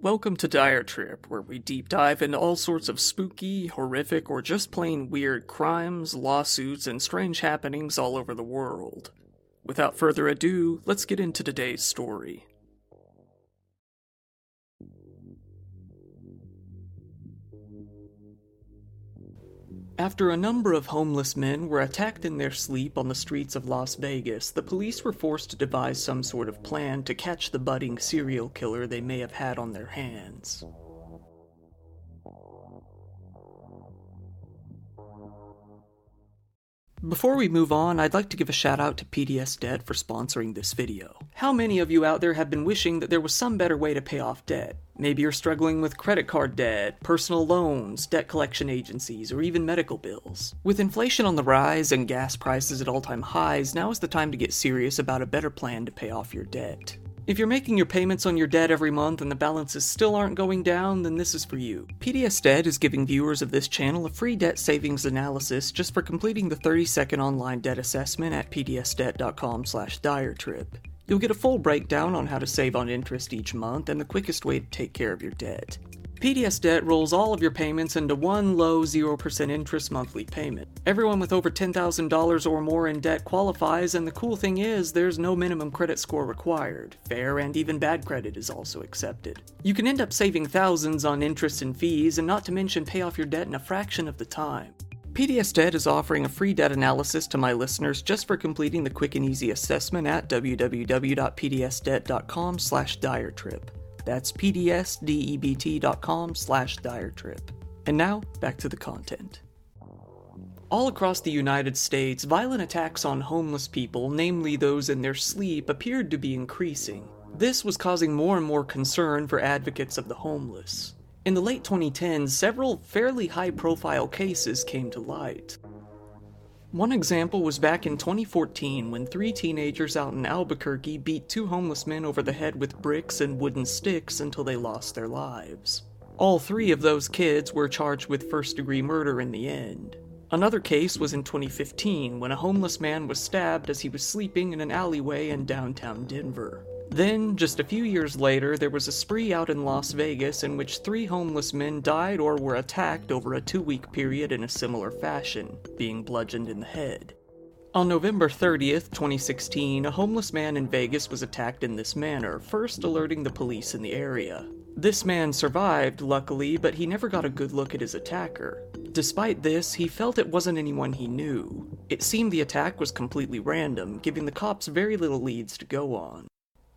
Welcome to Dire Trip, where we deep dive into all sorts of spooky, horrific, or just plain weird crimes, lawsuits, and strange happenings all over the world. Without further ado, let's get into today's story. After a number of homeless men were attacked in their sleep on the streets of Las Vegas, the police were forced to devise some sort of plan to catch the budding serial killer they may have had on their hands. Before we move on, I'd like to give a shout out to PDS Debt for sponsoring this video. How many of you out there have been wishing that there was some better way to pay off debt? Maybe you're struggling with credit card debt, personal loans, debt collection agencies, or even medical bills. With inflation on the rise and gas prices at all time highs, now is the time to get serious about a better plan to pay off your debt. If you're making your payments on your debt every month and the balances still aren't going down, then this is for you. PDS Debt is giving viewers of this channel a free debt savings analysis just for completing the 30-second online debt assessment at pdsdebt.com slash diretrip. You'll get a full breakdown on how to save on interest each month and the quickest way to take care of your debt. PDS Debt rolls all of your payments into one low 0% interest monthly payment. Everyone with over $10,000 or more in debt qualifies, and the cool thing is, there's no minimum credit score required. Fair and even bad credit is also accepted. You can end up saving thousands on interest and fees, and not to mention pay off your debt in a fraction of the time. PDS is offering a free debt analysis to my listeners just for completing the quick and easy assessment at www.pdsdebt.com slash diretrip. That's pdsdebt.com slash diretrip. And now, back to the content. All across the United States, violent attacks on homeless people, namely those in their sleep, appeared to be increasing. This was causing more and more concern for advocates of the homeless. In the late 2010s, several fairly high profile cases came to light. One example was back in 2014 when three teenagers out in Albuquerque beat two homeless men over the head with bricks and wooden sticks until they lost their lives. All three of those kids were charged with first degree murder in the end. Another case was in 2015 when a homeless man was stabbed as he was sleeping in an alleyway in downtown Denver. Then, just a few years later, there was a spree out in Las Vegas in which three homeless men died or were attacked over a two week period in a similar fashion, being bludgeoned in the head. On November 30th, 2016, a homeless man in Vegas was attacked in this manner, first alerting the police in the area. This man survived, luckily, but he never got a good look at his attacker. Despite this, he felt it wasn't anyone he knew. It seemed the attack was completely random, giving the cops very little leads to go on.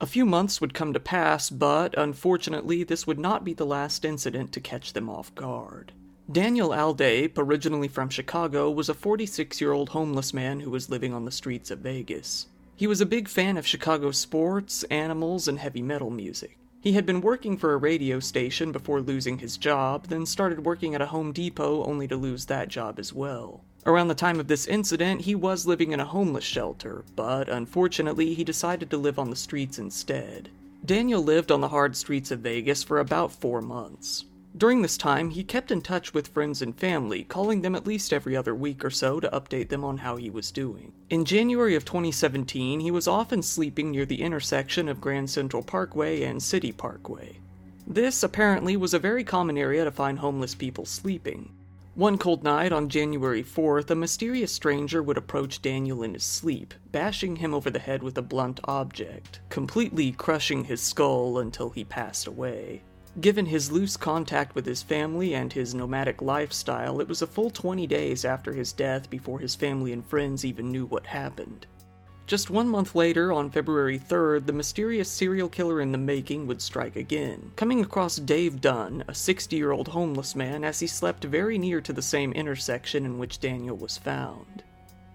A few months would come to pass, but unfortunately, this would not be the last incident to catch them off guard. Daniel Aldape, originally from Chicago, was a 46 year old homeless man who was living on the streets of Vegas. He was a big fan of Chicago sports, animals, and heavy metal music. He had been working for a radio station before losing his job, then started working at a Home Depot only to lose that job as well. Around the time of this incident, he was living in a homeless shelter, but unfortunately, he decided to live on the streets instead. Daniel lived on the hard streets of Vegas for about four months. During this time, he kept in touch with friends and family, calling them at least every other week or so to update them on how he was doing. In January of 2017, he was often sleeping near the intersection of Grand Central Parkway and City Parkway. This apparently was a very common area to find homeless people sleeping. One cold night on January 4th, a mysterious stranger would approach Daniel in his sleep, bashing him over the head with a blunt object, completely crushing his skull until he passed away. Given his loose contact with his family and his nomadic lifestyle, it was a full 20 days after his death before his family and friends even knew what happened. Just one month later, on February 3rd, the mysterious serial killer in the making would strike again, coming across Dave Dunn, a 60 year old homeless man, as he slept very near to the same intersection in which Daniel was found.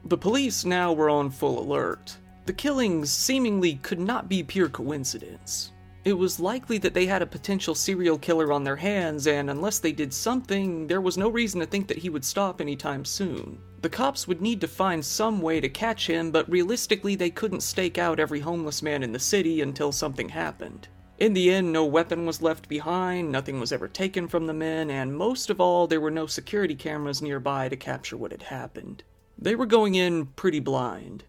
The police now were on full alert. The killings seemingly could not be pure coincidence. It was likely that they had a potential serial killer on their hands, and unless they did something, there was no reason to think that he would stop anytime soon. The cops would need to find some way to catch him, but realistically, they couldn't stake out every homeless man in the city until something happened. In the end, no weapon was left behind, nothing was ever taken from the men, and most of all, there were no security cameras nearby to capture what had happened. They were going in pretty blind.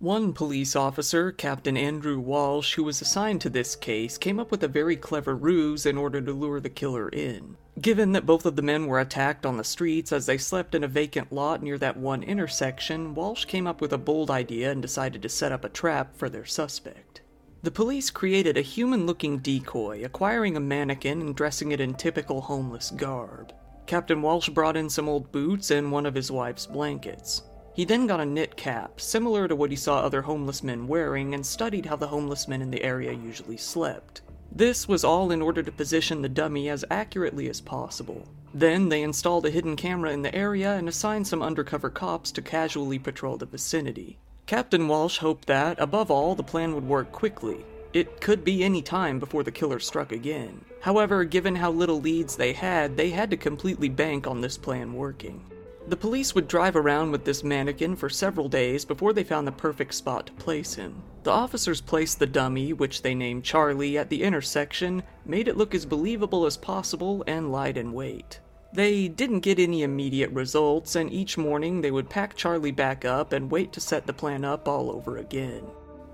One police officer, Captain Andrew Walsh, who was assigned to this case, came up with a very clever ruse in order to lure the killer in. Given that both of the men were attacked on the streets as they slept in a vacant lot near that one intersection, Walsh came up with a bold idea and decided to set up a trap for their suspect. The police created a human looking decoy, acquiring a mannequin and dressing it in typical homeless garb. Captain Walsh brought in some old boots and one of his wife's blankets. He then got a knit cap, similar to what he saw other homeless men wearing, and studied how the homeless men in the area usually slept. This was all in order to position the dummy as accurately as possible. Then they installed a hidden camera in the area and assigned some undercover cops to casually patrol the vicinity. Captain Walsh hoped that, above all, the plan would work quickly. It could be any time before the killer struck again. However, given how little leads they had, they had to completely bank on this plan working. The police would drive around with this mannequin for several days before they found the perfect spot to place him. The officers placed the dummy, which they named Charlie, at the intersection, made it look as believable as possible, and lied in wait. They didn't get any immediate results, and each morning they would pack Charlie back up and wait to set the plan up all over again.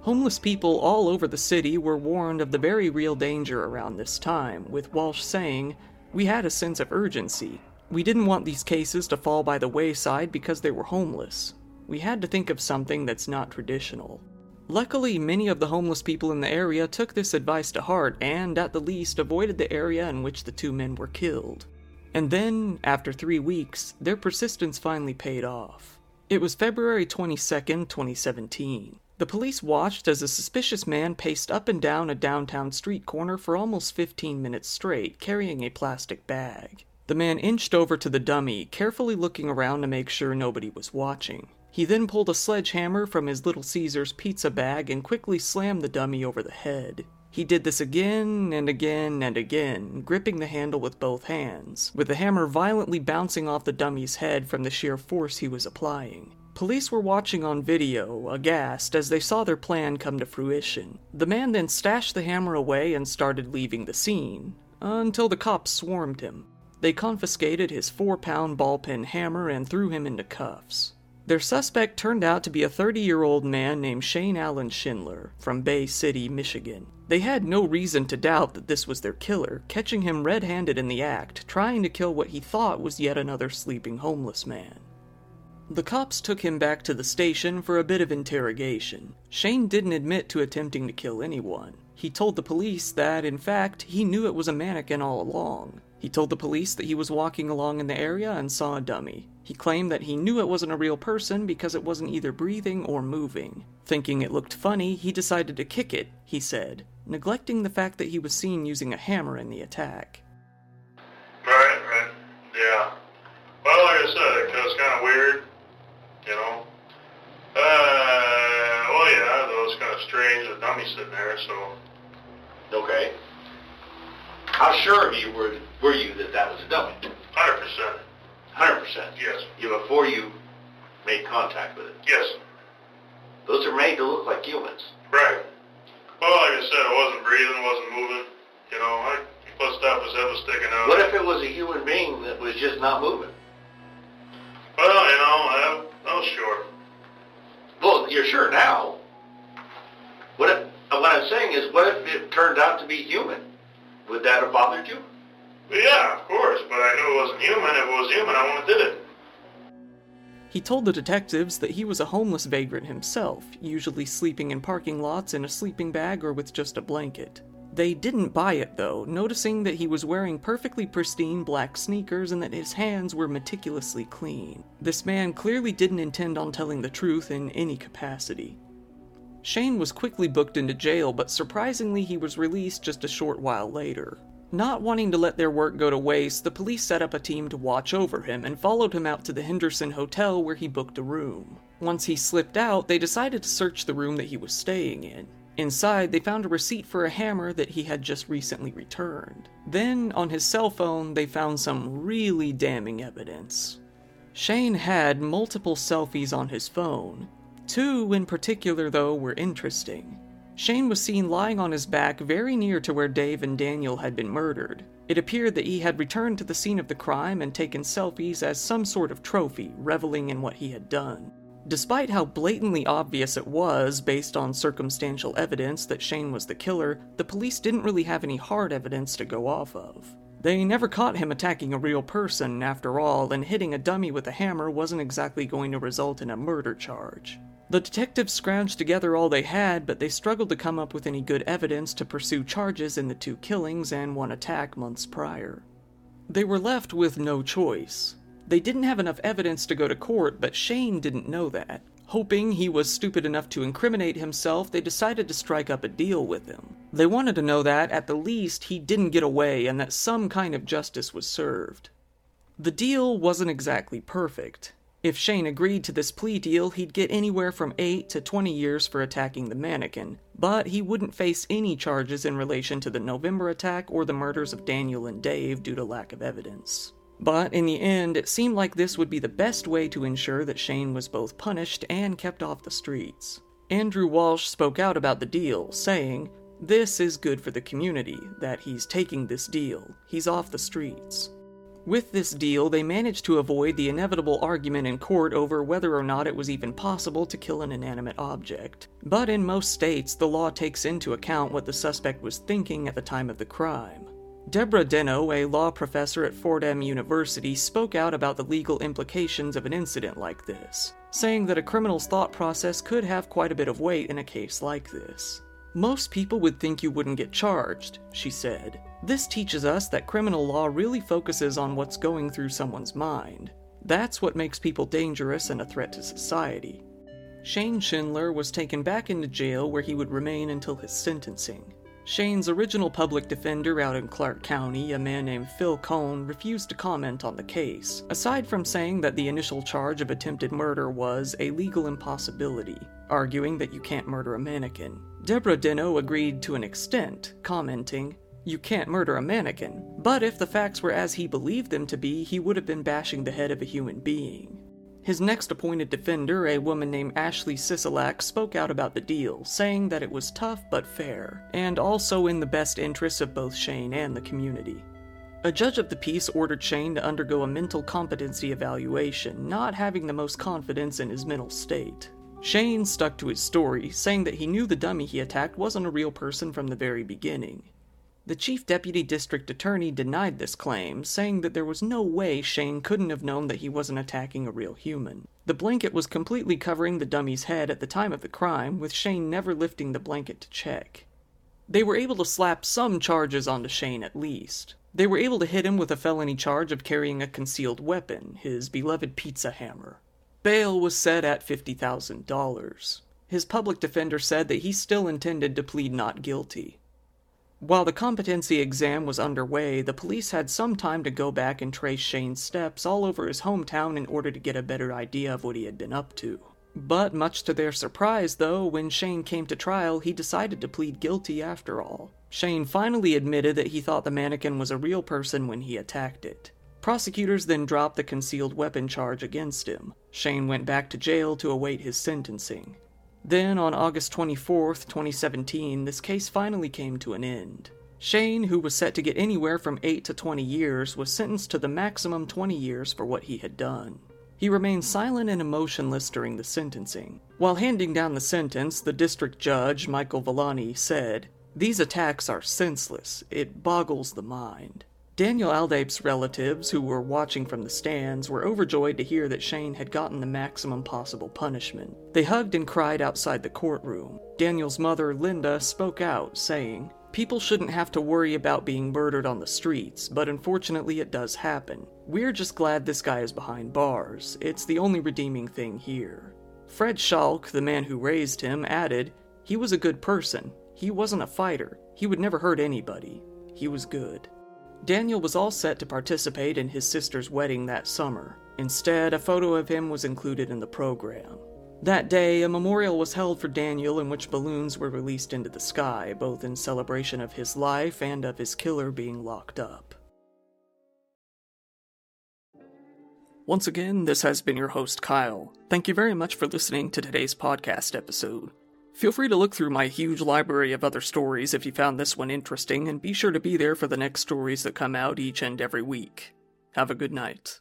Homeless people all over the city were warned of the very real danger around this time, with Walsh saying, We had a sense of urgency. We didn't want these cases to fall by the wayside because they were homeless. We had to think of something that's not traditional. Luckily, many of the homeless people in the area took this advice to heart and, at the least, avoided the area in which the two men were killed. And then, after three weeks, their persistence finally paid off. It was February 22, 2017. The police watched as a suspicious man paced up and down a downtown street corner for almost 15 minutes straight, carrying a plastic bag. The man inched over to the dummy, carefully looking around to make sure nobody was watching. He then pulled a sledgehammer from his Little Caesars pizza bag and quickly slammed the dummy over the head. He did this again and again and again, gripping the handle with both hands, with the hammer violently bouncing off the dummy's head from the sheer force he was applying. Police were watching on video, aghast, as they saw their plan come to fruition. The man then stashed the hammer away and started leaving the scene, until the cops swarmed him. They confiscated his four pound ball peen hammer and threw him into cuffs. Their suspect turned out to be a 30 year old man named Shane Allen Schindler from Bay City, Michigan. They had no reason to doubt that this was their killer, catching him red handed in the act, trying to kill what he thought was yet another sleeping homeless man. The cops took him back to the station for a bit of interrogation. Shane didn't admit to attempting to kill anyone. He told the police that, in fact, he knew it was a mannequin all along. He told the police that he was walking along in the area and saw a dummy. He claimed that he knew it wasn't a real person because it wasn't either breathing or moving. Thinking it looked funny, he decided to kick it, he said, neglecting the fact that he was seen using a hammer in the attack. Right, right, yeah. Well, like I said, it was kind of weird, you know. Uh, well, yeah, that was kind of strange, the dummy sitting there, so. Okay. How sure you were were you that that was a dummy? Hundred percent, Hundred percent. yes, You before you made contact with it. yes, Those are made to look like humans. right. Well, like I said, it wasn't breathing, wasn't moving, you know, I, plus that was, head was sticking out. What if it was a human being that was just not moving? Well, you know, I, I was sure. Well, you're sure now. What if, what I'm saying is, what if it turned out to be human? Would that have bothered you? Yeah, of course, but I knew it wasn't human. If it was human, I wouldn't have did it. He told the detectives that he was a homeless vagrant himself, usually sleeping in parking lots in a sleeping bag or with just a blanket. They didn't buy it though, noticing that he was wearing perfectly pristine black sneakers and that his hands were meticulously clean. This man clearly didn't intend on telling the truth in any capacity. Shane was quickly booked into jail, but surprisingly, he was released just a short while later. Not wanting to let their work go to waste, the police set up a team to watch over him and followed him out to the Henderson Hotel where he booked a room. Once he slipped out, they decided to search the room that he was staying in. Inside, they found a receipt for a hammer that he had just recently returned. Then, on his cell phone, they found some really damning evidence. Shane had multiple selfies on his phone. Two in particular, though, were interesting. Shane was seen lying on his back very near to where Dave and Daniel had been murdered. It appeared that he had returned to the scene of the crime and taken selfies as some sort of trophy, reveling in what he had done. Despite how blatantly obvious it was, based on circumstantial evidence, that Shane was the killer, the police didn't really have any hard evidence to go off of. They never caught him attacking a real person, after all, and hitting a dummy with a hammer wasn't exactly going to result in a murder charge. The detectives scrounged together all they had, but they struggled to come up with any good evidence to pursue charges in the two killings and one attack months prior. They were left with no choice. They didn't have enough evidence to go to court, but Shane didn't know that. Hoping he was stupid enough to incriminate himself, they decided to strike up a deal with him. They wanted to know that, at the least, he didn't get away and that some kind of justice was served. The deal wasn't exactly perfect. If Shane agreed to this plea deal, he'd get anywhere from 8 to 20 years for attacking the mannequin, but he wouldn't face any charges in relation to the November attack or the murders of Daniel and Dave due to lack of evidence. But in the end, it seemed like this would be the best way to ensure that Shane was both punished and kept off the streets. Andrew Walsh spoke out about the deal, saying, This is good for the community, that he's taking this deal. He's off the streets. With this deal, they managed to avoid the inevitable argument in court over whether or not it was even possible to kill an inanimate object. But in most states, the law takes into account what the suspect was thinking at the time of the crime. Deborah Denno, a law professor at Fordham University, spoke out about the legal implications of an incident like this, saying that a criminal's thought process could have quite a bit of weight in a case like this. Most people would think you wouldn't get charged, she said. This teaches us that criminal law really focuses on what's going through someone's mind. That's what makes people dangerous and a threat to society. Shane Schindler was taken back into jail where he would remain until his sentencing. Shane's original public defender out in Clark County, a man named Phil Kohn, refused to comment on the case, aside from saying that the initial charge of attempted murder was a legal impossibility, arguing that you can't murder a mannequin. Deborah Denno agreed to an extent, commenting, You can't murder a mannequin, but if the facts were as he believed them to be, he would have been bashing the head of a human being. His next appointed defender, a woman named Ashley Sisolak, spoke out about the deal, saying that it was tough but fair, and also in the best interests of both Shane and the community. A judge of the peace ordered Shane to undergo a mental competency evaluation, not having the most confidence in his mental state. Shane stuck to his story, saying that he knew the dummy he attacked wasn't a real person from the very beginning. The chief deputy district attorney denied this claim, saying that there was no way Shane couldn't have known that he wasn't attacking a real human. The blanket was completely covering the dummy's head at the time of the crime, with Shane never lifting the blanket to check. They were able to slap some charges onto Shane at least. They were able to hit him with a felony charge of carrying a concealed weapon, his beloved pizza hammer. Bail was set at $50,000. His public defender said that he still intended to plead not guilty. While the competency exam was underway, the police had some time to go back and trace Shane's steps all over his hometown in order to get a better idea of what he had been up to. But much to their surprise, though, when Shane came to trial, he decided to plead guilty after all. Shane finally admitted that he thought the mannequin was a real person when he attacked it. Prosecutors then dropped the concealed weapon charge against him. Shane went back to jail to await his sentencing. Then, on August 24, 2017, this case finally came to an end. Shane, who was set to get anywhere from 8 to 20 years, was sentenced to the maximum 20 years for what he had done. He remained silent and emotionless during the sentencing. While handing down the sentence, the district judge, Michael Villani, said, These attacks are senseless. It boggles the mind. Daniel Aldape's relatives, who were watching from the stands, were overjoyed to hear that Shane had gotten the maximum possible punishment. They hugged and cried outside the courtroom. Daniel's mother, Linda, spoke out, saying, People shouldn't have to worry about being murdered on the streets, but unfortunately it does happen. We're just glad this guy is behind bars. It's the only redeeming thing here. Fred Schalk, the man who raised him, added, He was a good person. He wasn't a fighter. He would never hurt anybody. He was good. Daniel was all set to participate in his sister's wedding that summer. Instead, a photo of him was included in the program. That day, a memorial was held for Daniel in which balloons were released into the sky, both in celebration of his life and of his killer being locked up. Once again, this has been your host, Kyle. Thank you very much for listening to today's podcast episode. Feel free to look through my huge library of other stories if you found this one interesting, and be sure to be there for the next stories that come out each and every week. Have a good night.